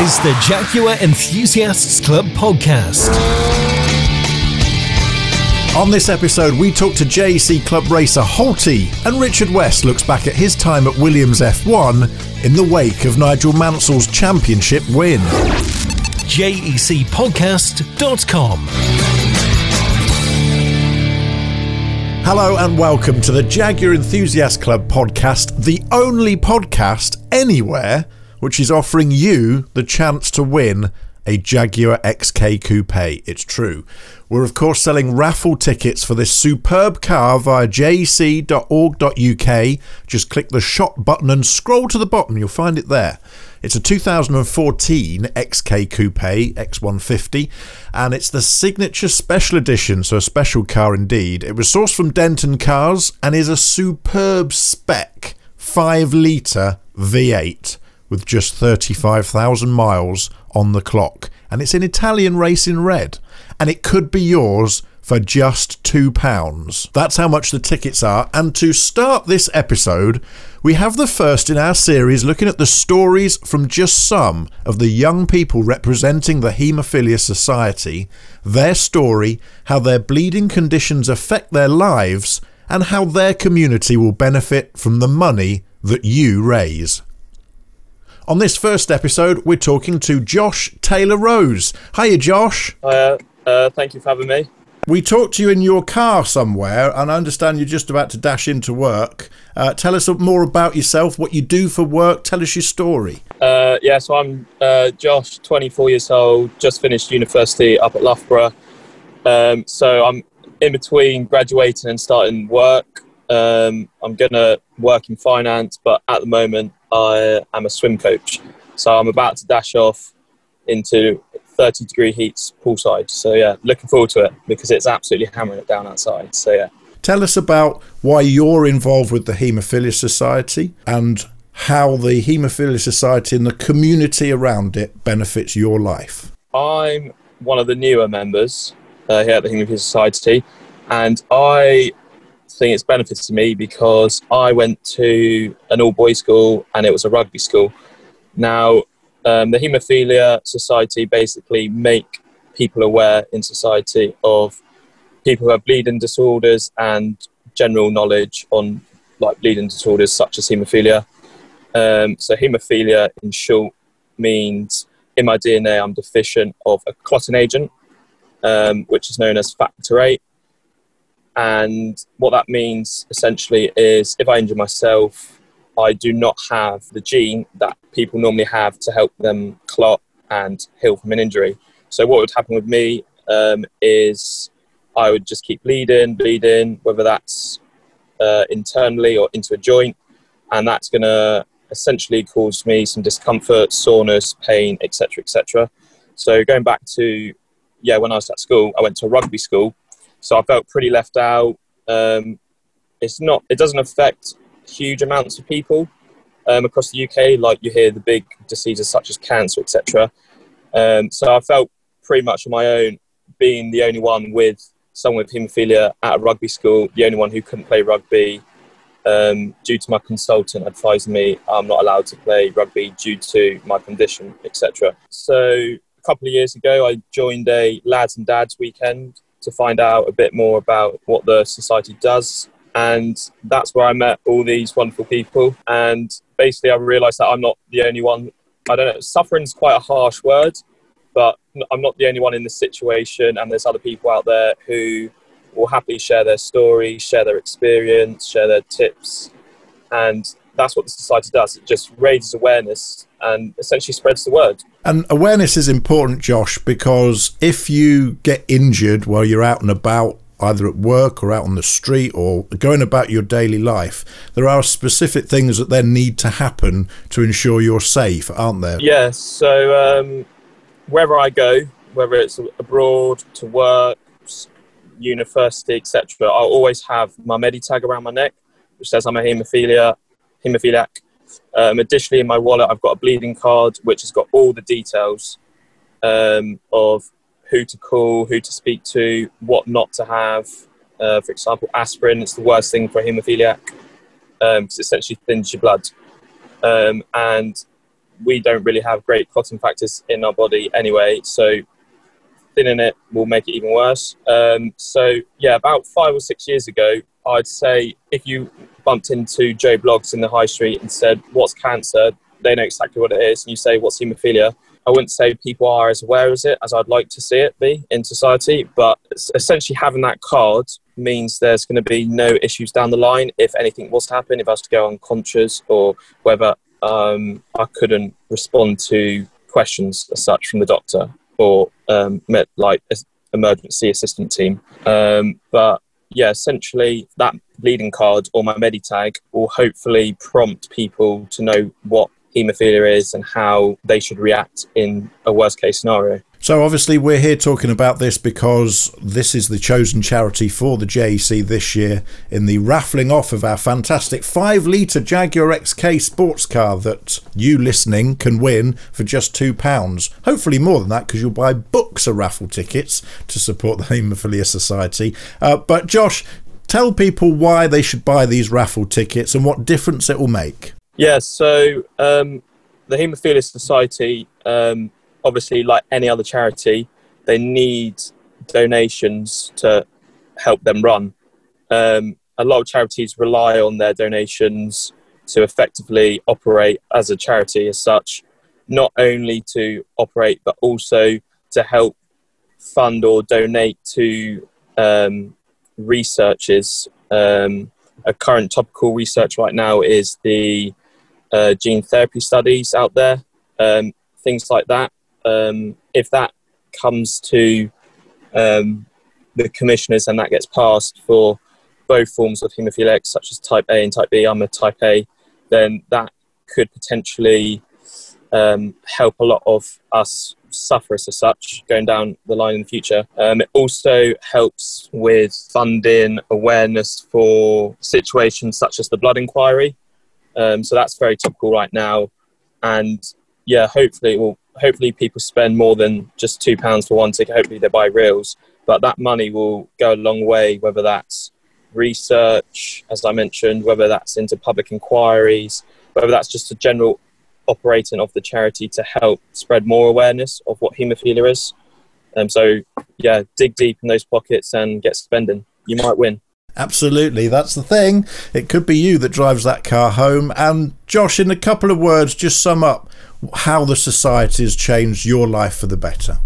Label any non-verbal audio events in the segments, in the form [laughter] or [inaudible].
is the Jaguar Enthusiasts Club podcast. On this episode, we talk to JEC Club racer Holty, and Richard West looks back at his time at Williams F1 in the wake of Nigel Mansell's championship win. JECpodcast.com. Hello and welcome to the Jaguar Enthusiast Club podcast, the only podcast anywhere which is offering you the chance to win a Jaguar XK Coupe. It's true. We're, of course, selling raffle tickets for this superb car via jc.org.uk. Just click the shop button and scroll to the bottom, you'll find it there. It's a 2014 XK Coupe X150 and it's the signature special edition, so a special car indeed. It was sourced from Denton Cars and is a superb spec 5 litre V8 with just 35,000 miles on the clock. And it's an Italian Racing red. And it could be yours for just £2. That's how much the tickets are. And to start this episode, we have the first in our series looking at the stories from just some of the young people representing the Haemophilia Society, their story, how their bleeding conditions affect their lives, and how their community will benefit from the money that you raise. On this first episode, we're talking to Josh Taylor Rose. Hiya, Josh. Hiya. Uh, thank you for having me. We talked to you in your car somewhere, and I understand you're just about to dash into work. Uh, tell us more about yourself, what you do for work. Tell us your story. Uh, yeah, so I'm uh, Josh, 24 years old, just finished university up at Loughborough. Um, so I'm in between graduating and starting work. Um, I'm going to work in finance, but at the moment I am a swim coach. So I'm about to dash off into 30 degree heats poolside. So yeah, looking forward to it because it's absolutely hammering it down outside. So yeah. Tell us about why you're involved with the Haemophilia Society and how the Haemophilia Society and the community around it benefits your life. I'm one of the newer members uh, here at the Haemophilia Society, and I think it's benefited me because I went to an all boys school and it was a rugby school. Now, um, the Haemophilia Society basically make people aware in society of people who have bleeding disorders and general knowledge on like bleeding disorders such as haemophilia. Um, so haemophilia, in short, means in my DNA I'm deficient of a clotting agent, um, which is known as factor eight. And what that means essentially is if I injure myself, I do not have the gene that people normally have to help them clot and heal from an injury. So, what would happen with me um, is I would just keep bleeding, bleeding, whether that's uh, internally or into a joint, and that's going to essentially cause me some discomfort, soreness, pain, etc., etc. So, going back to yeah, when I was at school, I went to a rugby school, so I felt pretty left out. Um, it's not. It doesn't affect huge amounts of people um, across the UK. Like you hear the big diseases such as cancer, etc. Um, so I felt pretty much on my own, being the only one with someone with haemophilia at a rugby school, the only one who couldn't play rugby. Um, due to my consultant advising me I'm not allowed to play rugby due to my condition, etc. So a couple of years ago, I joined a lads and dads weekend to find out a bit more about what the society does. And that's where I met all these wonderful people. And basically, I realized that I'm not the only one. I don't know, suffering's quite a harsh word, but I'm not the only one in this situation. And there's other people out there who will happily share their story, share their experience, share their tips. And that's what the society does. It just raises awareness and essentially spreads the word. And awareness is important, Josh, because if you get injured while you're out and about, either at work or out on the street or going about your daily life, there are specific things that then need to happen to ensure you're safe, aren't there? Yes. So um, wherever I go, whether it's abroad, to work, university, etc., I'll always have my Meditag around my neck, which says I'm a haemophilia, haemophiliac um, additionally, in my wallet, I've got a bleeding card which has got all the details um, of who to call, who to speak to, what not to have. Uh, for example, aspirin, it's the worst thing for a haemophiliac because um, it essentially thins your blood. Um, and we don't really have great clotting factors in our body anyway. So thinning it will make it even worse. Um, so yeah, about five or six years ago, I'd say if you bumped into Joe Bloggs in the high street and said, "What's cancer?" they know exactly what it is, and you say, "What's haemophilia?" I wouldn't say people are as aware as it as I'd like to see it be in society, but essentially having that card means there's going to be no issues down the line if anything was to happen, if I was to go unconscious, or whether um, I couldn't respond to questions as such from the doctor or um, like emergency assistant team. Um, but yeah, essentially that bleeding card or my Meditag will hopefully prompt people to know what haemophilia is and how they should react in a worst case scenario. So, obviously, we're here talking about this because this is the chosen charity for the JEC this year in the raffling off of our fantastic 5 litre Jaguar XK sports car that you listening can win for just £2. Hopefully, more than that because you'll buy books of raffle tickets to support the Haemophilia Society. Uh, but, Josh, tell people why they should buy these raffle tickets and what difference it will make. Yeah, so um, the Haemophilia Society, um, obviously, like any other charity, they need donations to help them run. Um, a lot of charities rely on their donations to effectively operate as a charity, as such, not only to operate but also to help fund or donate to um, researches. Um, a current topical research right now is the uh, gene therapy studies out there, um, things like that. Um, if that comes to um, the commissioners and that gets passed for both forms of haemophilia X, such as type A and type B, I'm a type A, then that could potentially um, help a lot of us sufferers as such going down the line in the future. Um, it also helps with funding awareness for situations such as the blood inquiry. Um, so that's very topical right now, and yeah, hopefully, well, hopefully people spend more than just two pounds for one ticket. Hopefully they buy reels, but that money will go a long way. Whether that's research, as I mentioned, whether that's into public inquiries, whether that's just a general operating of the charity to help spread more awareness of what haemophilia is. Um, so yeah, dig deep in those pockets and get spending. You might win. Absolutely, that's the thing. It could be you that drives that car home. And Josh, in a couple of words, just sum up how the society has changed your life for the better.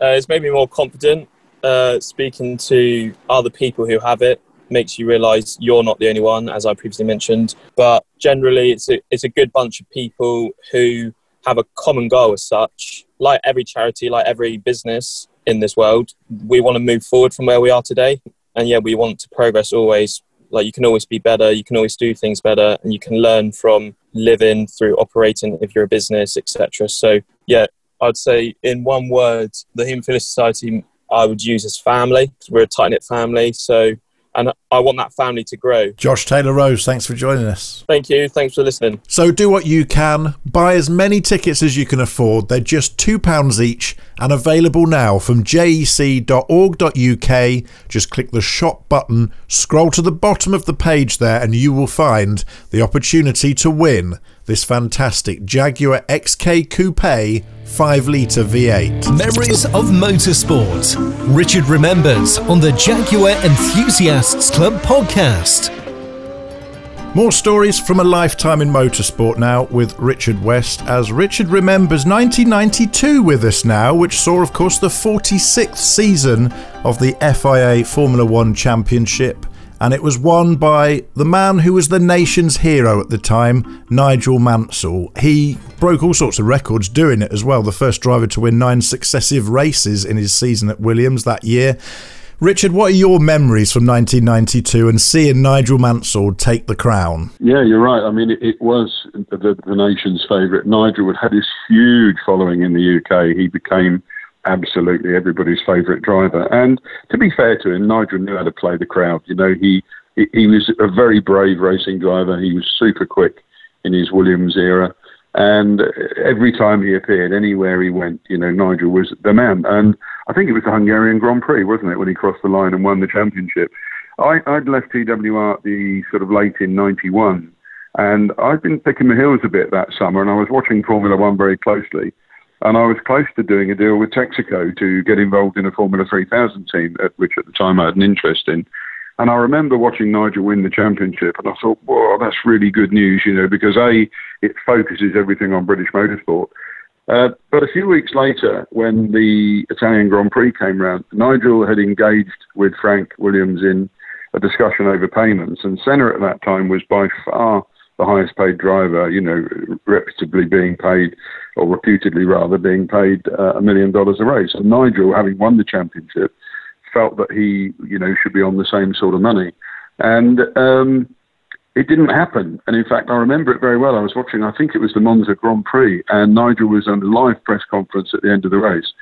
Uh, it's made me more confident. Uh, speaking to other people who have it makes you realise you're not the only one, as I previously mentioned. But generally, it's a, it's a good bunch of people who have a common goal as such. Like every charity, like every business in this world, we want to move forward from where we are today and yeah, we want to progress always. Like you can always be better, you can always do things better, and you can learn from living through operating if you're a business, etc. So yeah, I'd say in one word, the Haemophilia Society I would use as family. We're a tight knit family, so and I want that family to grow. Josh Taylor Rose, thanks for joining us. Thank you. Thanks for listening. So do what you can. Buy as many tickets as you can afford. They're just £2 each and available now from jec.org.uk. Just click the shop button, scroll to the bottom of the page there, and you will find the opportunity to win this fantastic Jaguar XK Coupe 5 litre V8. Memories of Motorsport. Richard remembers on the Jaguar Enthusiasts Club podcast. More stories from a lifetime in motorsport now with Richard West, as Richard remembers 1992 with us now, which saw, of course, the 46th season of the FIA Formula One Championship and it was won by the man who was the nation's hero at the time, Nigel Mansell. He broke all sorts of records doing it as well, the first driver to win nine successive races in his season at Williams that year. Richard, what are your memories from 1992 and seeing Nigel Mansell take the crown? Yeah, you're right. I mean, it, it was the, the nation's favourite. Nigel had this huge following in the UK. He became absolutely everybody's favourite driver. And to be fair to him, Nigel knew how to play the crowd. You know, he he was a very brave racing driver. He was super quick in his Williams era. And every time he appeared, anywhere he went, you know, Nigel was the man. And I think it was the Hungarian Grand Prix, wasn't it, when he crossed the line and won the championship. I, I'd left TWR at the sort of late in 91 And I'd been picking the heels a bit that summer, and I was watching Formula One very closely. And I was close to doing a deal with Texaco to get involved in a Formula 3000 team, which at the time I had an interest in. And I remember watching Nigel win the championship, and I thought, "Wow, that's really good news," you know, because a it focuses everything on British motorsport. Uh, but a few weeks later, when the Italian Grand Prix came round, Nigel had engaged with Frank Williams in a discussion over payments, and Senna at that time was by far the highest paid driver, you know, reputably being paid, or reputedly rather, being paid uh, a million dollars a race. And Nigel, having won the championship, felt that he, you know, should be on the same sort of money. And um, it didn't happen. And in fact, I remember it very well. I was watching, I think it was the Monza Grand Prix, and Nigel was on a live press conference at the end of the race.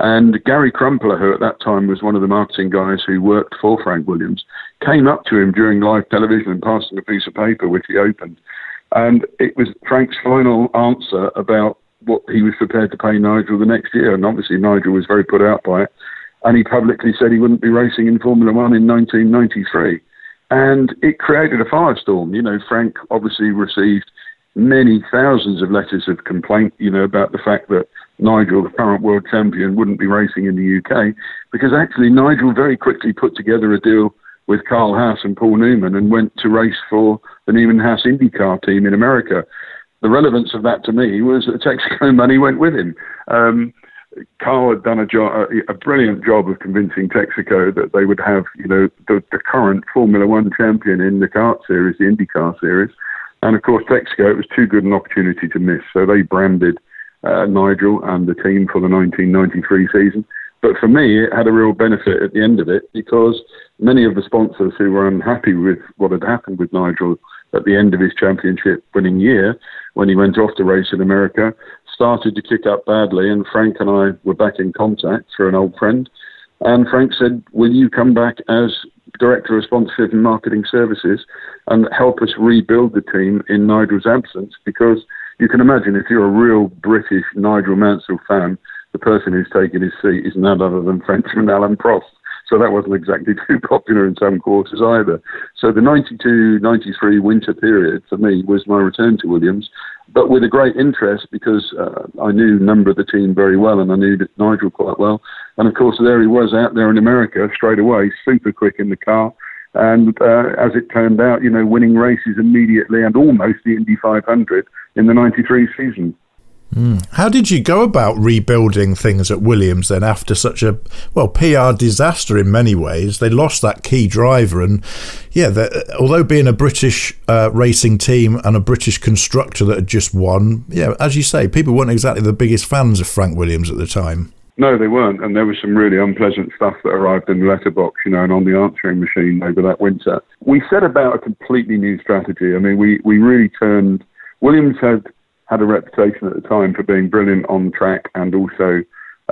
And Gary Crumpler, who at that time was one of the marketing guys who worked for Frank Williams, came up to him during live television and passed him a piece of paper which he opened. And it was Frank's final answer about what he was prepared to pay Nigel the next year. And obviously, Nigel was very put out by it. And he publicly said he wouldn't be racing in Formula One in 1993. And it created a firestorm. You know, Frank obviously received many thousands of letters of complaint, you know, about the fact that Nigel, the current world champion, wouldn't be racing in the UK because actually Nigel very quickly put together a deal with Carl Haas and Paul Newman and went to race for the Newman Haas IndyCar team in America. The relevance of that to me was that Texaco [laughs] money went with him. Um, Carl had done a, jo- a, brilliant job of convincing Texaco that they would have, you know, the, the current Formula One champion in the CART series, the IndyCar series. And of course, Texaco, it was too good an opportunity to miss. So they branded uh, Nigel and the team for the 1993 season. But for me, it had a real benefit at the end of it because many of the sponsors who were unhappy with what had happened with Nigel at the end of his championship winning year, when he went off to race in America, started to kick up badly. And Frank and I were back in contact through an old friend. And Frank said, Will you come back as Director of Sponsorship and Marketing Services and help us rebuild the team in Nigel's absence? Because you can imagine if you're a real British Nigel Mansell fan, the person who's taken his seat is none other than Frenchman Alain Prost. So that wasn't exactly [laughs] too popular in some quarters either. So the 92 93 winter period for me was my return to Williams, but with a great interest because uh, I knew a number of the team very well and I knew Nigel quite well. And of course, there he was out there in America straight away, super quick in the car. And uh, as it turned out, you know, winning races immediately and almost the Indy 500 in the 93 season. Mm. How did you go about rebuilding things at Williams then after such a well PR disaster in many ways? They lost that key driver, and yeah, although being a British uh, racing team and a British constructor that had just won, yeah, as you say, people weren't exactly the biggest fans of Frank Williams at the time. No, they weren't, and there was some really unpleasant stuff that arrived in the letterbox, you know, and on the answering machine over that winter. We set about a completely new strategy. I mean, we we really turned. Williams had had a reputation at the time for being brilliant on track and also,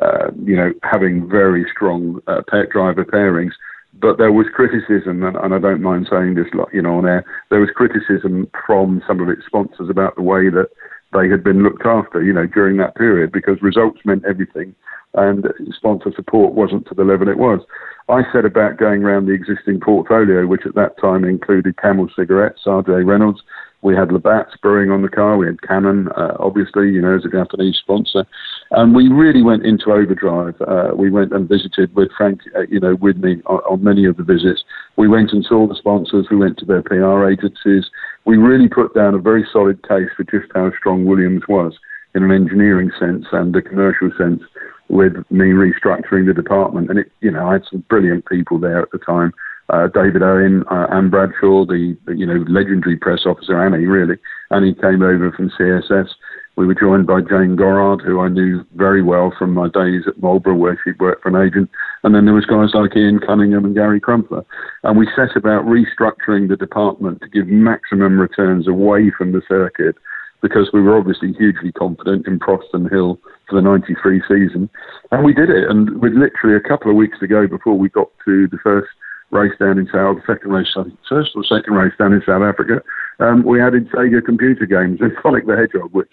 uh, you know, having very strong uh, driver pairings. But there was criticism, and, and I don't mind saying this, you know, on air. There was criticism from some of its sponsors about the way that they had been looked after, you know, during that period because results meant everything, and sponsor support wasn't to the level it was. I set about going around the existing portfolio, which at that time included Camel cigarettes, RJ Reynolds, we had Labatt's Brewing on the car. We had Canon, uh, obviously, you know, as a Japanese sponsor. And we really went into overdrive. Uh, we went and visited with Frank, uh, you know, with me on, on, many of the visits. We went and saw the sponsors. We went to their PR agencies. We really put down a very solid case for just how strong Williams was in an engineering sense and a commercial sense with me restructuring the department. And it, you know, I had some brilliant people there at the time uh, David Owen, uh, Anne Bradshaw, the, you know legendary press officer Annie really. Annie came over from CSS. We were joined by Jane Gorard, who I knew very well from my days at Marlboro, where she'd worked for an agent. And then there was guys like Ian Cunningham and Gary Crumpler. And we set about restructuring the department to give maximum returns away from the circuit because we were obviously hugely confident in Prost and Hill for the 93 season. And we did it. And with literally a couple of weeks to go before we got to the first race down in South, second race, I think, first or second race down in South Africa, um, we added Sega computer games [laughs] and Sonic the Hedgehog, which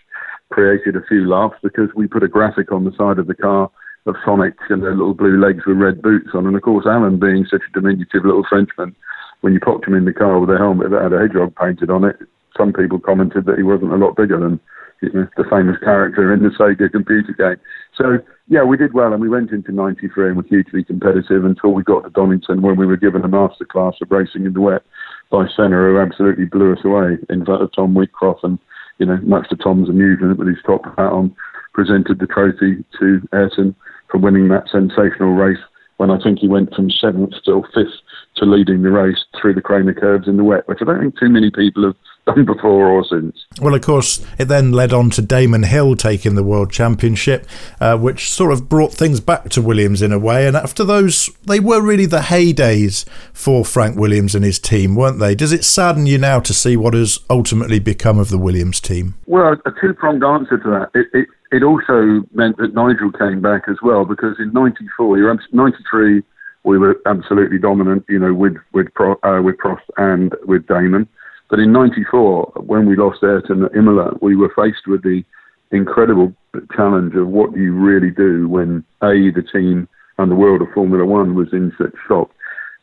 created a few laughs because we put a graphic on the side of the car of Sonic and their little blue legs with red boots on. And of course, Alain, being such a diminutive little Frenchman, when you popped him in the car with a helmet that had a hedgehog painted on it, some people commented that he wasn't a lot bigger than you know, the famous character in the Sega computer game. So yeah, we did well, and we went into '93 and were hugely competitive until we got to Donington, when we were given a masterclass of racing in the wet by Senna, who absolutely blew us away in front of Tom Wheatcroft, and you know, much to Tom's amusement, with his top hat on, presented the trophy to Ayrton for winning that sensational race. When I think he went from seventh till fifth to leading the race through the Craner curves in the wet, which I don't think too many people have done before or since. Well, of course, it then led on to Damon Hill taking the World Championship, uh, which sort of brought things back to Williams in a way. And after those, they were really the heydays for Frank Williams and his team, weren't they? Does it sadden you now to see what has ultimately become of the Williams team? Well, a two pronged answer to that. It, it, it also meant that Nigel came back as well, because in 94, you're 93, we were absolutely dominant, you know, with with Pro, uh, with Prost and with Damon. But in '94, when we lost Ayrton at Imola, we were faced with the incredible challenge of what do you really do when a the team and the world of Formula One was in such shock.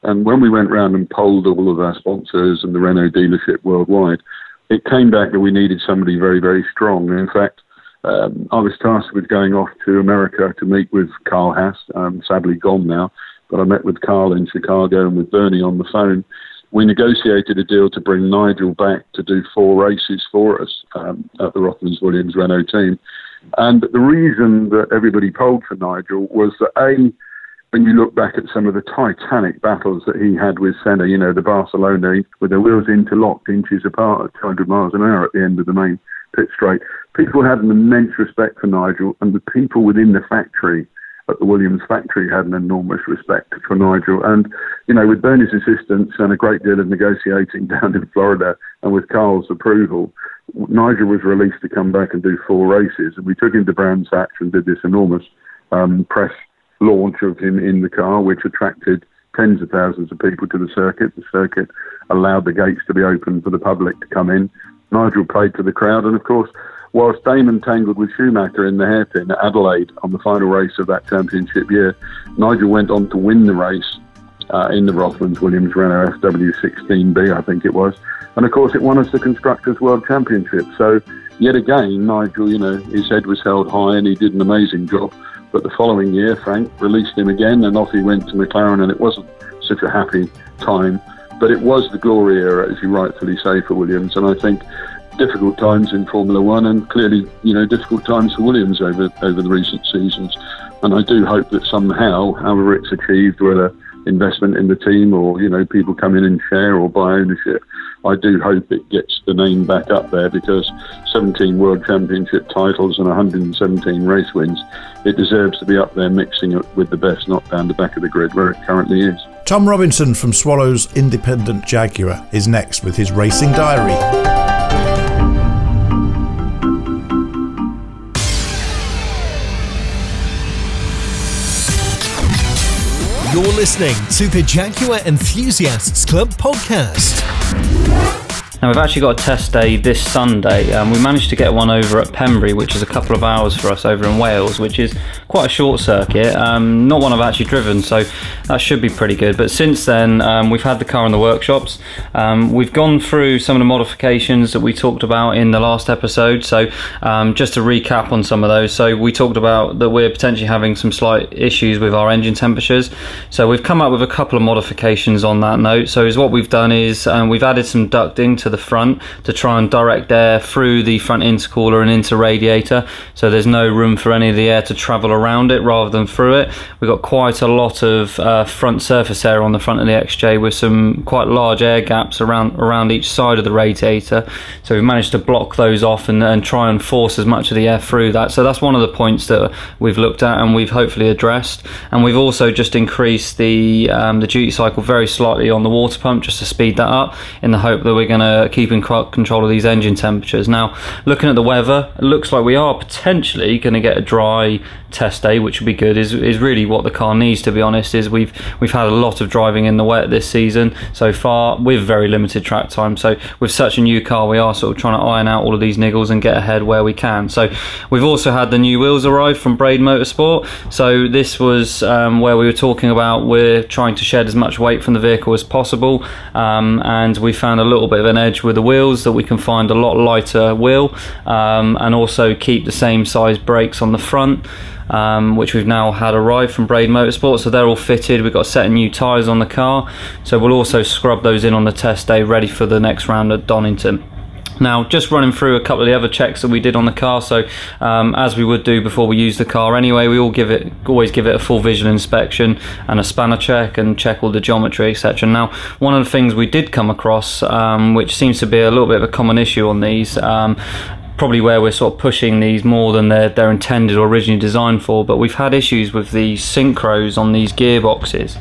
And when we went round and polled all of our sponsors and the Renault dealership worldwide, it came back that we needed somebody very, very strong. And in fact, um, I was tasked with going off to America to meet with Carl Haas, sadly gone now, but I met with Carl in Chicago and with Bernie on the phone we negotiated a deal to bring Nigel back to do four races for us um, at the Rothmans Williams Renault team. And the reason that everybody polled for Nigel was that A, when you look back at some of the titanic battles that he had with Senna, you know, the Barcelona with their wheels interlocked inches apart at 200 miles an hour at the end of the main pit straight, people had an immense respect for Nigel, and the people within the factory at the Williams factory had an enormous respect for Nigel. And, you know, with Bernie's assistance and a great deal of negotiating [laughs] down in Florida and with Carl's approval, Nigel was released to come back and do four races. And we took him to Brands Hatch and did this enormous um, press launch of him in the car, which attracted tens of thousands of people to the circuit. The circuit allowed the gates to be open for the public to come in. Nigel played to the crowd, and of course, whilst Damon tangled with Schumacher in the hairpin at Adelaide on the final race of that championship year, Nigel went on to win the race uh, in the Rothmans Williams Renault FW16B, I think it was. And of course, it won us the Constructors' World Championship. So, yet again, Nigel, you know, his head was held high and he did an amazing job. But the following year, Frank released him again and off he went to McLaren, and it wasn't such a happy time. But it was the glory era, as you rightfully say, for Williams. And I think difficult times in Formula One, and clearly, you know, difficult times for Williams over over the recent seasons. And I do hope that somehow, however it's achieved, whether investment in the team or you know people come in and share or buy ownership, I do hope it gets the name back up there because 17 World Championship titles and 117 race wins, it deserves to be up there mixing it with the best, not down the back of the grid where it currently is. Tom Robinson from Swallows Independent Jaguar is next with his racing diary. You're listening to the Jaguar Enthusiasts Club podcast. Now we've actually got a test day this Sunday. Um, we managed to get one over at Pembrey, which is a couple of hours for us over in Wales, which is quite a short circuit. Um, not one I've actually driven, so that should be pretty good. But since then, um, we've had the car in the workshops. Um, we've gone through some of the modifications that we talked about in the last episode. So um, just to recap on some of those, so we talked about that we're potentially having some slight issues with our engine temperatures. So we've come up with a couple of modifications on that note. So is what we've done is um, we've added some ducting to the front to try and direct air through the front intercooler and into radiator so there's no room for any of the air to travel around it rather than through it. We've got quite a lot of uh, front surface air on the front of the XJ with some quite large air gaps around around each side of the radiator so we've managed to block those off and, and try and force as much of the air through that so that's one of the points that we've looked at and we've hopefully addressed and we've also just increased the um, the duty cycle very slightly on the water pump just to speed that up in the hope that we're going to keep in control of these engine temperatures. Now, looking at the weather, it looks like we are potentially going to get a dry test day, which would be good. Is is really what the car needs to be honest. Is we've we've had a lot of driving in the wet this season so far with very limited track time. So with such a new car, we are sort of trying to iron out all of these niggles and get ahead where we can. So we've also had the new wheels arrive from Braid Motorsport. So this was um, where we were talking about we're trying to shed as much weight from the vehicle as possible, um, and we found a little bit of an edge with the wheels that we can find a lot lighter wheel um, and also keep the same size brakes on the front. Um, which we've now had arrive from Braid Motorsport. So they're all fitted. We've got a set of new tyres on the car. So we'll also scrub those in on the test day, ready for the next round at Donington. Now, just running through a couple of the other checks that we did on the car. So, um, as we would do before we use the car anyway, we all give it always give it a full visual inspection and a spanner check and check all the geometry, etc. Now, one of the things we did come across, um, which seems to be a little bit of a common issue on these, um, probably where we're sort of pushing these more than they're, they're intended or originally designed for. But we've had issues with the synchros on these gearboxes.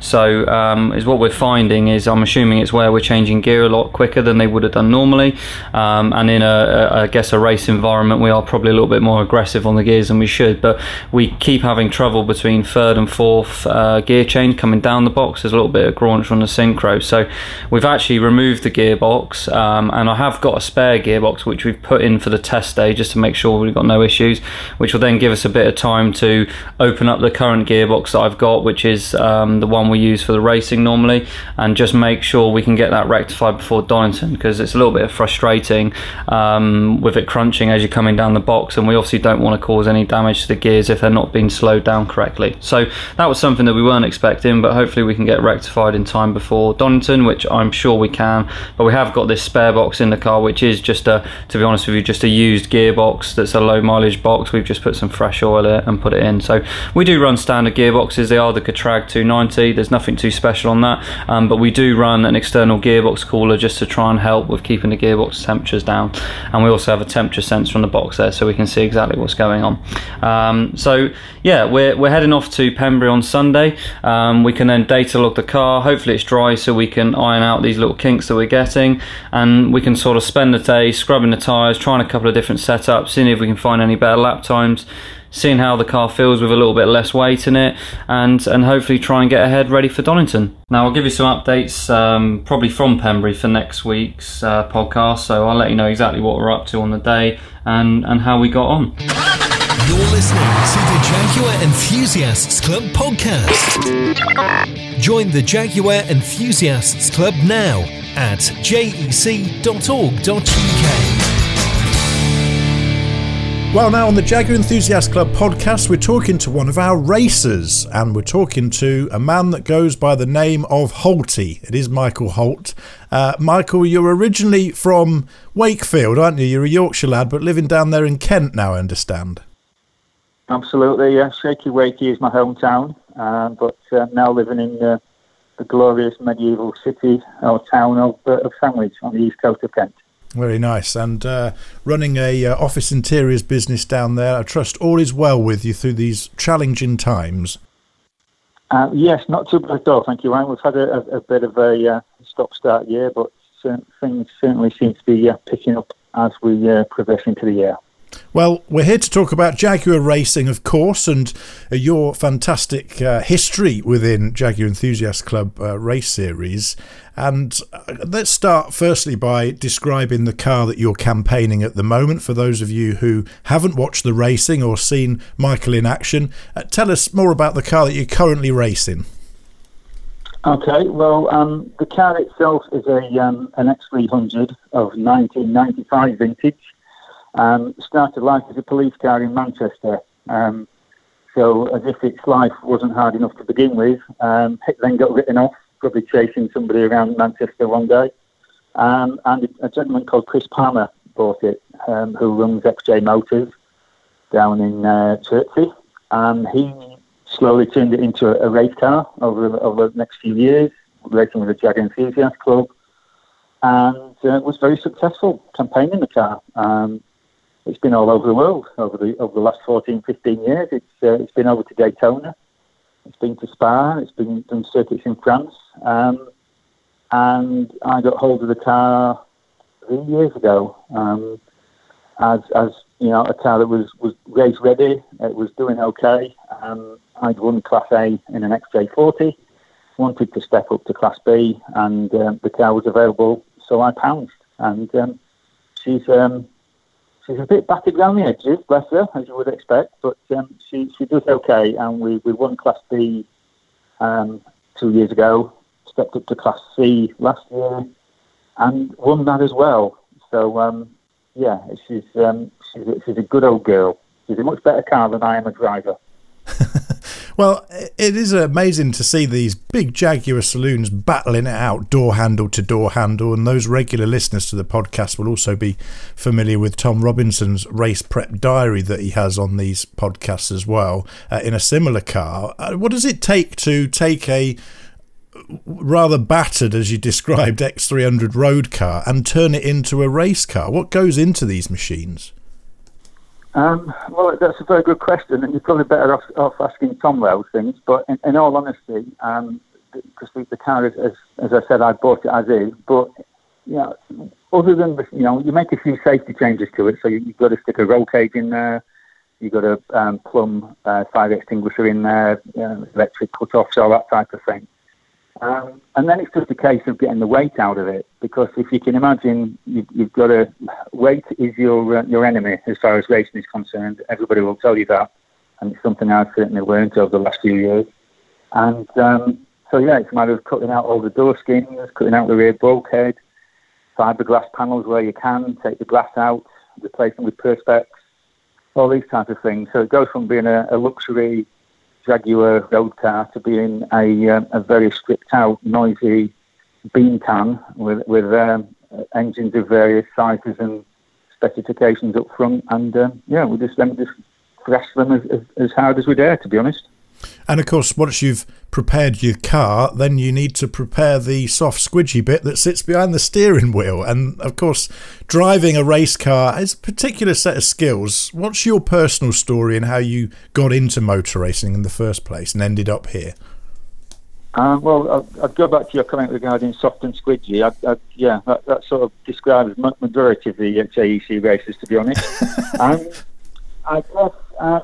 So um, is what we're finding is I'm assuming it's where we're changing gear a lot quicker than they would have done normally. Um, and in a, a, I guess a race environment, we are probably a little bit more aggressive on the gears than we should. But we keep having trouble between third and fourth uh, gear change coming down the box. There's a little bit of graunch on the synchro. So we've actually removed the gearbox, um, and I have got a spare gearbox which we've put in for the test day just to make sure we've got no issues, which will then give us a bit of time to open up the current gearbox that I've got, which is um, the one we use for the racing normally, and just make sure we can get that rectified before Donington because it's a little bit frustrating um, with it crunching as you're coming down the box, and we obviously don't want to cause any damage to the gears if they're not being slowed down correctly. So that was something that we weren't expecting, but hopefully we can get rectified in time before Donington, which I'm sure we can. But we have got this spare box in the car, which is just a, to be honest with you, just a used gearbox that's a low mileage box. We've just put some fresh oil in and put it in. So we do run standard gearboxes. They are the Getrag 290. There's nothing too special on that, um, but we do run an external gearbox cooler just to try and help with keeping the gearbox temperatures down. And we also have a temperature sensor on the box there, so we can see exactly what's going on. Um, so yeah, we're we're heading off to Pembrey on Sunday. Um, we can then data log the car. Hopefully it's dry, so we can iron out these little kinks that we're getting, and we can sort of spend the day scrubbing the tyres, trying a couple of different setups, seeing if we can find any better lap times seeing how the car feels with a little bit less weight in it, and and hopefully try and get ahead ready for Donington. Now I'll give you some updates um, probably from Pembrey for next week's uh, podcast, so I'll let you know exactly what we're up to on the day and and how we got on. You're listening to the Jaguar Enthusiasts Club podcast. Join the Jaguar Enthusiasts Club now at jec.org.uk. Well, now on the Jaguar Enthusiast Club podcast, we're talking to one of our racers, and we're talking to a man that goes by the name of Holty. It is Michael Holt. Uh, Michael, you're originally from Wakefield, aren't you? You're a Yorkshire lad, but living down there in Kent now, I understand. Absolutely, yeah. Shaky Wakey is my hometown, uh, but uh, now living in the glorious medieval city or town of, uh, of Sandwich on the east coast of Kent. Very nice. And uh, running a uh, office interiors business down there, I trust all is well with you through these challenging times. Uh, yes, not too bad at all. Thank you, Ryan. We've had a, a, a bit of a uh, stop-start year, but things certainly seem to be uh, picking up as we uh, progress into the year. Well, we're here to talk about Jaguar racing, of course, and uh, your fantastic uh, history within Jaguar Enthusiast Club uh, race series. And uh, let's start firstly by describing the car that you're campaigning at the moment for those of you who haven't watched the racing or seen Michael in action. Uh, tell us more about the car that you're currently racing. Okay, well, um, the car itself is a um, an X300 of 1995 vintage. Um, started life as a police car in Manchester. Um, so as if its life wasn't hard enough to begin with, um, it then got written off probably chasing somebody around Manchester one day. Um, and a gentleman called Chris Palmer bought it, um, who runs XJ Motors down in uh, Chertsey. And he slowly turned it into a, a race car over, over the next few years, racing with the Jag Enthusiast Club, and uh, was very successful campaigning the car. Um, it's been all over the world over the over the last 14, 15 years. It's uh, it's been over to Daytona. It's been to Spa. It's been done circuits in France. Um, and I got hold of the car three years ago um, as, as you know, a car that was, was race ready. It was doing okay. Um, I'd won Class A in an XJ40, wanted to step up to Class B, and um, the car was available, so I pounced. And um, she's um, she's a bit battered around the edges, bless her, as you would expect, but um, she she does okay, and we, we won Class B um, two years ago, stepped up to Class C last year, and won that as well. So um, yeah, she's, um, she's, she's a good old girl. She's a much better car than I am a driver. [laughs] well, it is amazing to see these big Jaguar saloons battling it out door handle to door handle. And those regular listeners to the podcast will also be familiar with Tom Robinson's race prep diary that he has on these podcasts as well uh, in a similar car. Uh, what does it take to take a rather battered, as you described, X300 road car and turn it into a race car? What goes into these machines? Um, well, that's a very good question, and you're probably better off, off asking Tom those things. But in, in all honesty, um, because the, the car, is, as, as I said, I bought it as is. But you know, other than you know, you make a few safety changes to it. So you, have got to stick a roll cage in there. You've got a um, plumb uh, fire extinguisher in there, you know, electric cut-offs, all that type of thing. Um, and then it's just a case of getting the weight out of it, because if you can imagine, you've, you've got a weight is your uh, your enemy as far as racing is concerned. Everybody will tell you that, and it's something I've certainly learned over the last few years. And um, so yeah, it's a matter of cutting out all the door skins, cutting out the rear bulkhead, fiberglass panels where you can, take the glass out, replace them with perspex, all these types of things. So it goes from being a, a luxury Jaguar road car to being a, um, a very stripped out, noisy bean can with, with um, engines of various sizes and specifications up front. And um, yeah, we just, then just thrash them as, as hard as we dare, to be honest. And of course, once you've prepared your car, then you need to prepare the soft squidgy bit that sits behind the steering wheel. And of course, driving a race car is a particular set of skills. What's your personal story and how you got into motor racing in the first place and ended up here? Uh, well, I'd, I'd, go back to your comment regarding soft and squidgy. I'd, I'd, yeah, that, that, sort of describes majority of the JEC races, to be honest. [laughs] um, I guess um,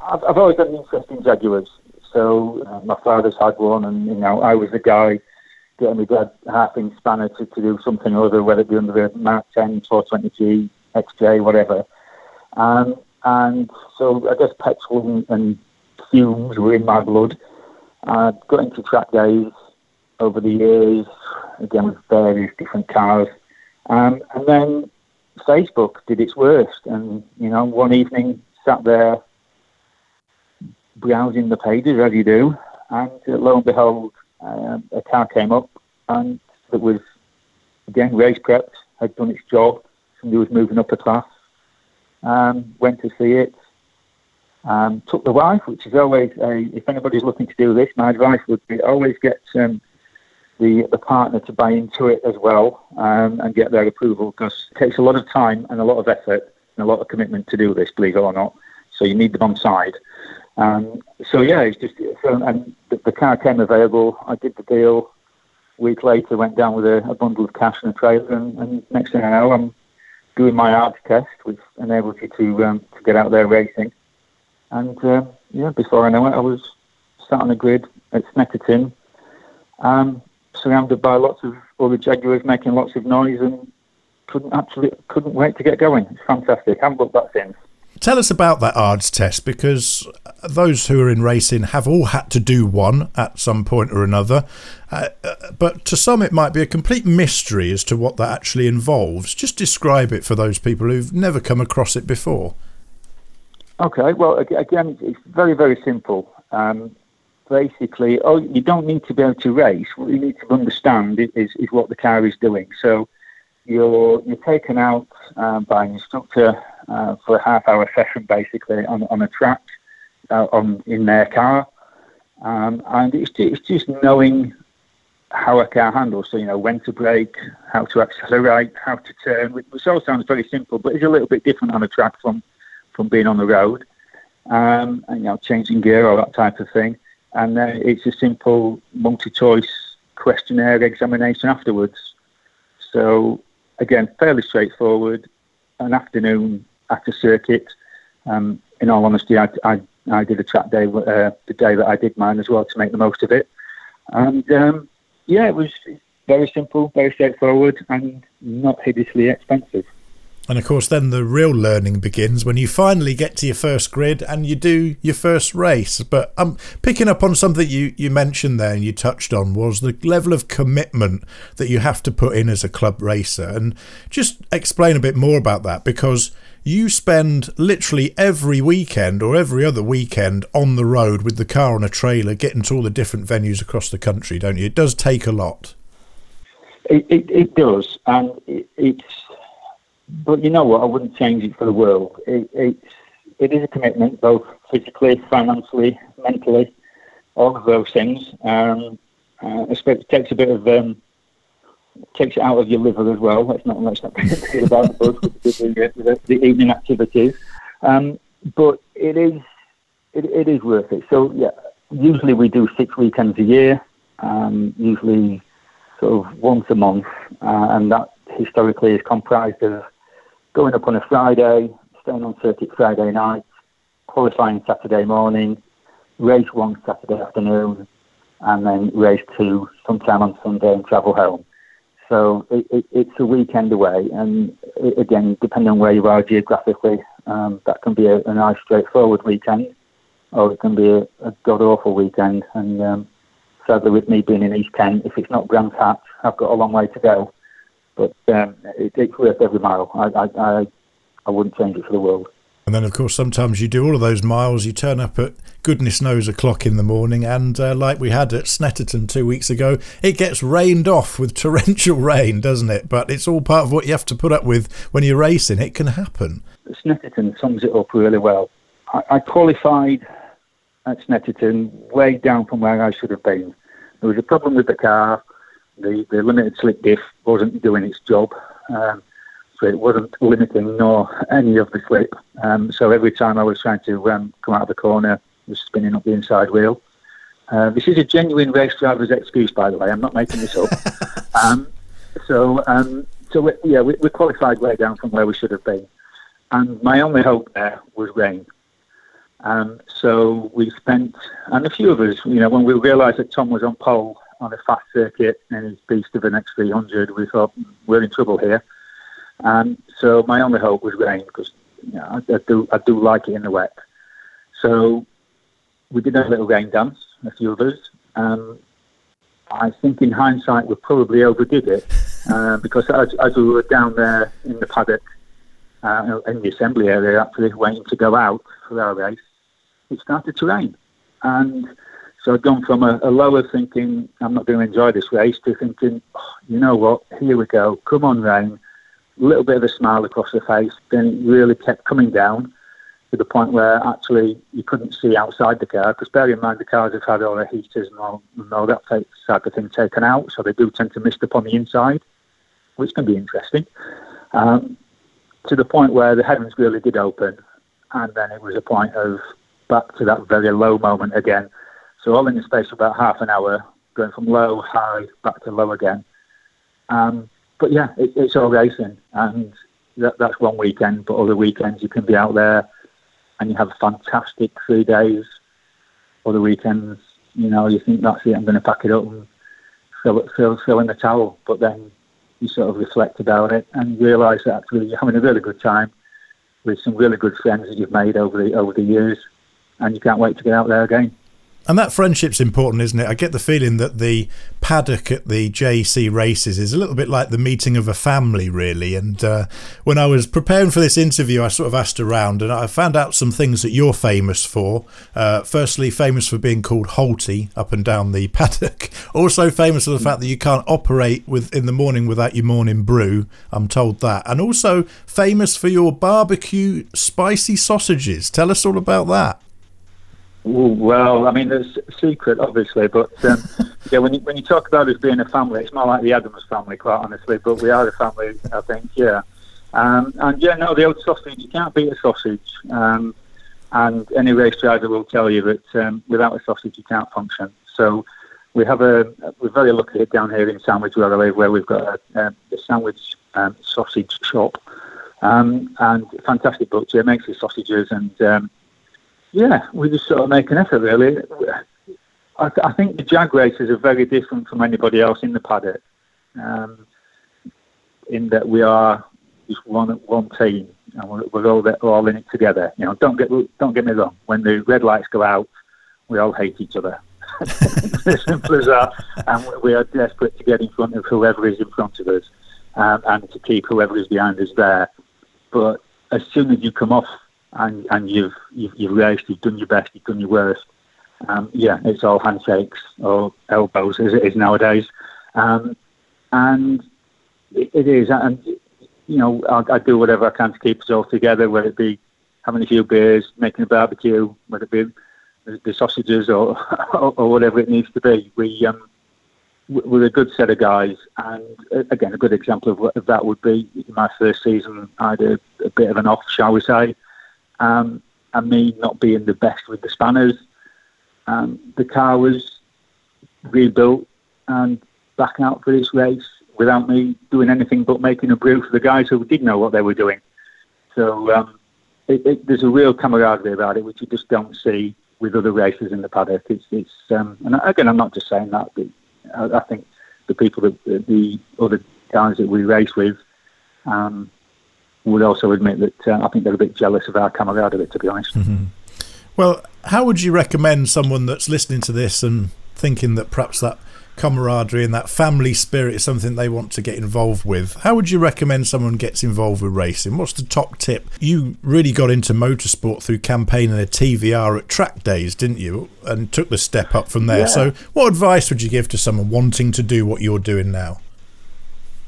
I've, I've always had an interest in Jaguars. So uh, my father's had one, and you know I was the guy getting my dad half in spanner to, to do something or other, whether it be under the Mark 10, 420G, XJ, whatever. Um, and so I guess petrol and, and fumes were in my blood. I got into track days over the years, again with various different cars. Um, and then Facebook did its worst. And, you know, one evening sat there browsing the pages as you do, and uh, lo and behold, uh, a car came up, and it was again race prepped, had done its job. Somebody was moving up a class. Um, went to see it. Um, took the wife, which is always a, if anybody's looking to do this, my advice would be always get um, the the partner to buy into it as well um, and get their approval because it takes a lot of time and a lot of effort and a lot of commitment to do this, believe it or not. So you need them on side. Um, so yeah, it's just so, and the, the, car came available. I did the deal. A week later, went down with a, a bundle of cash and a trailer, and, and, next thing I know, I'm doing my ARDS test, which enables you to um, to get out there racing. And uh, yeah, before I know it, I was sat on a grid at Snetterton, um, surrounded by lots of other Jaguars making lots of noise, and couldn't actually couldn't wait to get going. It's fantastic. I haven't looked back since. Tell us about that ARDS test because those who are in racing have all had to do one at some point or another. Uh, uh, but to some, it might be a complete mystery as to what that actually involves. Just describe it for those people who've never come across it before. Okay, well, again, it's very, very simple. Um, basically, oh, you don't need to be able to race. What you need to understand is, is what the car is doing. So you're, you're taken out uh, by an instructor uh, for a half hour session basically on, on a track uh, on in their car. Um, and it's, it's just knowing how a car handles. So, you know, when to brake, how to accelerate, how to turn, which all sounds very simple, but it's a little bit different on a track from, from being on the road. Um, and, you know, changing gear or that type of thing. And then it's a simple multi choice questionnaire examination afterwards. So, again, fairly straightforward. An afternoon at a circuit. Um, in all honesty, I, I, I did a track day uh, the day that I did mine as well to make the most of it. And um, yeah, it was very simple, very straightforward, and not hideously expensive. And of course, then the real learning begins when you finally get to your first grid and you do your first race. But I'm um, picking up on something you, you mentioned there and you touched on was the level of commitment that you have to put in as a club racer. And just explain a bit more about that because you spend literally every weekend or every other weekend on the road with the car on a trailer getting to all the different venues across the country, don't you? It does take a lot. It, it, it does. And it, it's but you know what? I wouldn't change it for the world. It, it's it is a commitment, both physically, financially, mentally, all of those things. Um, uh, it takes a bit of um, takes it out of your liver as well. Let's not let's [laughs] not the, the, the, the evening activities. Um, but it is it, it is worth it. So yeah, usually we do six weekends a year. Um, usually sort of once a month, uh, and that historically is comprised of going up on a Friday, staying on circuit Friday night, qualifying Saturday morning, race one Saturday afternoon, and then race two sometime on Sunday and travel home. So it, it, it's a weekend away, and it, again, depending on where you are geographically, um, that can be a, a, nice, straightforward weekend, or it can be a, a god awful weekend. And um, sadly, with me being in East Kent, if it's not Brands Hatch, I've got a long way to go. But um, it, it's worth every mile. I, I, I, I wouldn't change it for the world. And then, of course, sometimes you do all of those miles. You turn up at goodness knows o'clock in the morning, and uh, like we had at Snetterton two weeks ago, it gets rained off with [laughs] torrential rain, doesn't it? But it's all part of what you have to put up with when you're racing. It can happen. Snetterton sums it up really well. I, I qualified at Snetterton way down from where I should have been. There was a problem with the car the, the limited slip diff wasn't doing its job. Um, so it wasn't limiting nor any of the slip. Um, so every time I was trying to um, come out of the corner, was spinning up the inside wheel. Uh, this is a genuine race driver's excuse, by the way. I'm not making this up. [laughs] Um, so, um, so we, yeah, we, we qualified way down from where we should have been, and my only hope there was rain. Um, so we spent, and a few of us, you know, when we realised that Tom was on pole on a fast circuit and his beast of an X300, we thought we're in trouble here. And so my only hope was rain because you know, I, I, do I do like it in the wet. So we did a little rain dance, a few of us. Um, I think in hindsight we probably overdid it uh, because as, as, we were down there in the paddock, uh, in the assembly area, actually waiting to go out for our race, it started to rain. And so I'd gone from a, a lower thinking, I'm not going to enjoy this race, to thinking, oh, you know what, here we go, come on, rain. A little bit of a smile across the face. Then it really kept coming down to the point where actually you couldn't see outside the car. Because bear in mind, the cars have had all the heaters and all, and all that type of thing taken out, so they do tend to mist up on the inside, which can be interesting. Um, to the point where the heavens really did open, and then it was a point of back to that very low moment again so all in the space of about half an hour, going from low, high, back to low again. Um, but yeah, it, it's all racing, and that, that's one weekend. But other weekends you can be out there, and you have a fantastic three days. Other weekends, you know, you think that's it. I'm going to pack it up and fill, fill, fill in the towel. But then you sort of reflect about it and realise that actually you're having a really good time with some really good friends that you've made over the over the years, and you can't wait to get out there again. And that friendship's important, isn't it? I get the feeling that the paddock at the JEC races is a little bit like the meeting of a family, really. And uh, when I was preparing for this interview, I sort of asked around and I found out some things that you're famous for. Uh, firstly, famous for being called Holty up and down the [laughs] paddock. Also, famous for the fact that you can't operate with in the morning without your morning brew. I'm told that. And also famous for your barbecue spicy sausages. Tell us all about that. Well, I mean, there's a secret, obviously, but um, [laughs] yeah, when you, when you talk about us being a family, it's more like the Addams family, quite honestly. But we are a family, I think, yeah. Um, and yeah, no, the old sausage, you can't beat a sausage. Um, and any race driver will tell you that um, without a sausage, you can't function. So we have a, we're very lucky down here in Sandwich where I live, where we've got a, a sandwich um, sausage shop. Um, and fantastic butcher makes his sausages and um, yeah, we just sort of make an effort, really. I, I think the Jag races are very different from anybody else in the paddock, um, in that we are just one one team, and we're, we're all we're all in it together. You know, don't get don't get me wrong. When the red lights go out, we all hate each other. [laughs] as simple as that. And we are desperate to get in front of whoever is in front of us, um, and to keep whoever is behind us there. But as soon as you come off and and you've you've, you've raced, you've done your best, you've done your worst. Um, yeah, it's all handshakes or elbows as it is nowadays, um, and it, it is. And you know, I, I do whatever I can to keep us all together, whether it be having a few beers, making a barbecue, whether it be the, sausages or, [laughs] or, or whatever it needs to be. We um, we're a good set of guys, and uh, again, a good example of, of that would be my first season. I had a, a bit of an off, shall we say, um, and me not being the best with the spanners. Um, the car was rebuilt and back out for this race without me doing anything but making a brew for the guys who did know what they were doing. So um, it, it, there's a real camaraderie about it, which you just don't see with other races in the paddock. It's, it's um, and again, I'm not just saying that, but I, I think the people that the other guys that we race with um, would also admit that uh, I think they're a bit jealous of our camaraderie, to be honest. Mm-hmm. Well, how would you recommend someone that's listening to this and thinking that perhaps that camaraderie and that family spirit is something they want to get involved with? How would you recommend someone gets involved with racing? What's the top tip? You really got into motorsport through campaigning a TVR at track days, didn't you? And took the step up from there. Yeah. So, what advice would you give to someone wanting to do what you're doing now?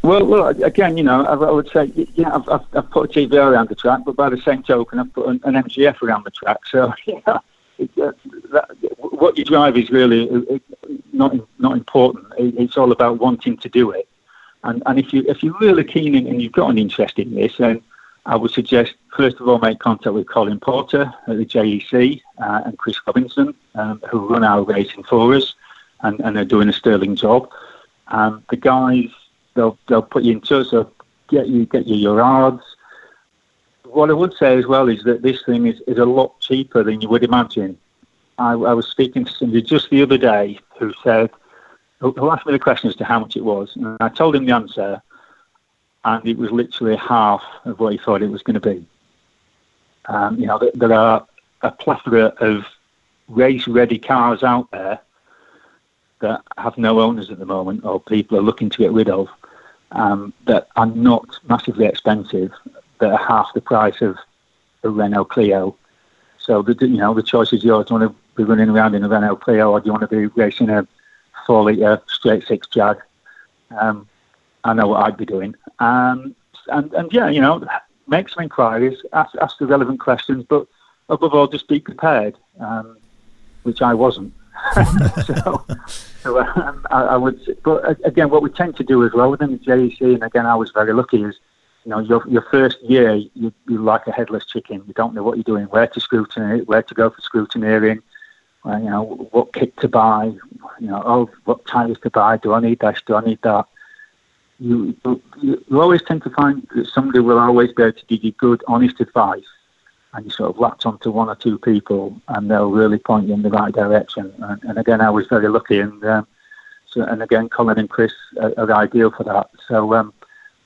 Well, well, again, you know, I, I would say, yeah, I've, I've, I've, put a TVR around the track, but by the same token, I've put an, an MGF around the track. So, [laughs] yeah, it, uh, that, what you drive is really uh, not not important. It, it's all about wanting to do it. And and if you if you're really keen and you've got an interest in this, then I would suggest first of all make contact with Colin Porter at the JEC uh, and Chris Robinson, um, who run our racing for us, and, and they're doing a sterling job. Um, the guys they'll they'll put you in touch. So get you get you your odds. What I would say as well is that this thing is, is a lot cheaper than you would imagine. I, I was speaking to somebody just the other day who said, who asked me the question as to how much it was, and I told him the answer, and it was literally half of what he thought it was going to be. Um, you know, there are a plethora of race-ready cars out there that have no owners at the moment, or people are looking to get rid of, um, that are not massively expensive, that are half the price of a Renault Clio. So the you know the choice is yours. Do you want to be running around in a Renault Clio, or do you want to be racing a four litre straight six Jag? Um, I know what I'd be doing. Um, and and yeah, you know, make some inquiries, ask ask the relevant questions, but above all, just be prepared, um, which I wasn't. [laughs] so, so um, I, I, would, but again, what we tend to do as well within the JEC, and again, I was very lucky, is you know, your your first year, you, you're like a headless chicken. You don't know what you're doing, where to scrutiny, where to go for scrutineering, uh, you know, what kit to buy, you know, oh, what tyres to buy. Do I need this? Do I need that? You, you, you always tend to find that somebody will always be able to give you good, honest advice and you sort of latch onto one or two people, and they'll really point you in the right direction. And, and again, I was very lucky, and um, so and again, Colin and Chris are, are ideal for that. So um,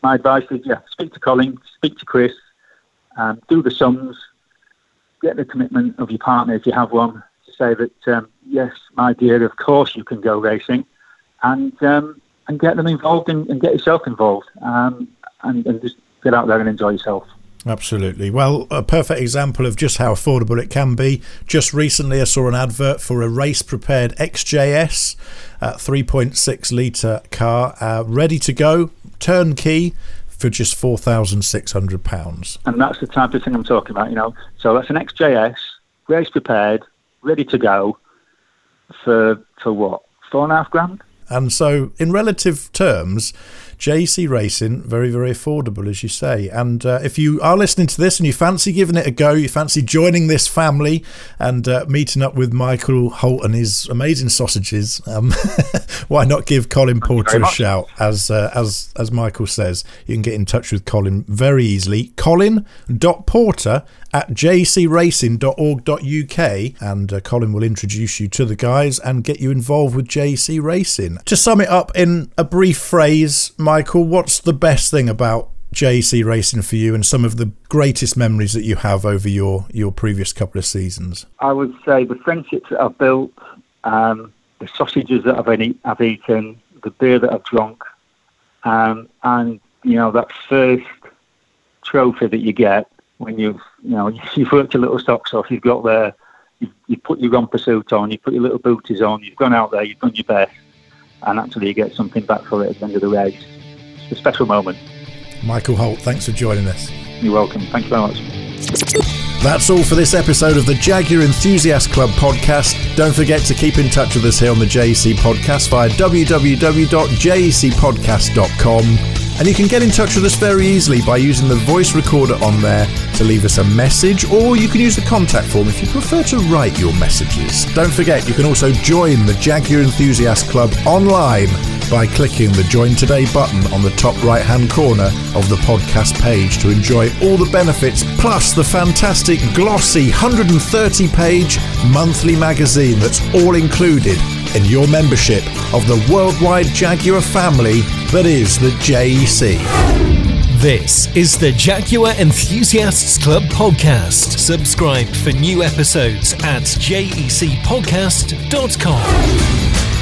my advice is, yeah, speak to Colin, speak to Chris, um, do the sums, get the commitment of your partner if you have one to say that um, yes, my dear, of course you can go racing, and um, and get them involved and, and get yourself involved, um, and, and just get out there and enjoy yourself. Absolutely. Well, a perfect example of just how affordable it can be. Just recently, I saw an advert for a race prepared XJS, 3.6 litre car, uh, ready to go, turnkey for just £4,600. And that's the type of thing I'm talking about, you know. So that's an XJS, race prepared, ready to go for, for what? Four and a half grand? And so, in relative terms, JEC Racing, very, very affordable, as you say. And uh, if you are listening to this and you fancy giving it a go, you fancy joining this family and uh, meeting up with Michael Holt and his amazing sausages, um, [laughs] why not give Colin Porter a shout? As uh, as as Michael says, you can get in touch with Colin very easily. Colin.porter at jecracing.org.uk, and uh, Colin will introduce you to the guys and get you involved with JEC Racing. To sum it up in a brief phrase, Michael, what's the best thing about JEC racing for you and some of the greatest memories that you have over your, your previous couple of seasons? I would say the friendships that I've built, um, the sausages that I've, I've eaten, the beer that I've drunk, um, and you know that first trophy that you get when you've you know [laughs] you've worked your little socks off, you've got there, you've, you've put your romper suit on, you put your little booties on, you've gone out there, you've done your best, and actually you get something back for it at the end of the race. A special moment. Michael Holt, thanks for joining us. You're welcome. Thank you very much. That's all for this episode of the Jaguar Enthusiast Club podcast. Don't forget to keep in touch with us here on the JEC podcast via www.jecpodcast.com. And you can get in touch with us very easily by using the voice recorder on there to leave us a message, or you can use the contact form if you prefer to write your messages. Don't forget, you can also join the Jaguar Enthusiast Club online by clicking the Join Today button on the top right hand corner of the podcast page to enjoy all the benefits plus the fantastic glossy 130 page monthly magazine that's all included in your membership of the worldwide Jaguar family that is the JEC. This is the Jaguar Enthusiasts Club podcast. Subscribe for new episodes at jecpodcast.com.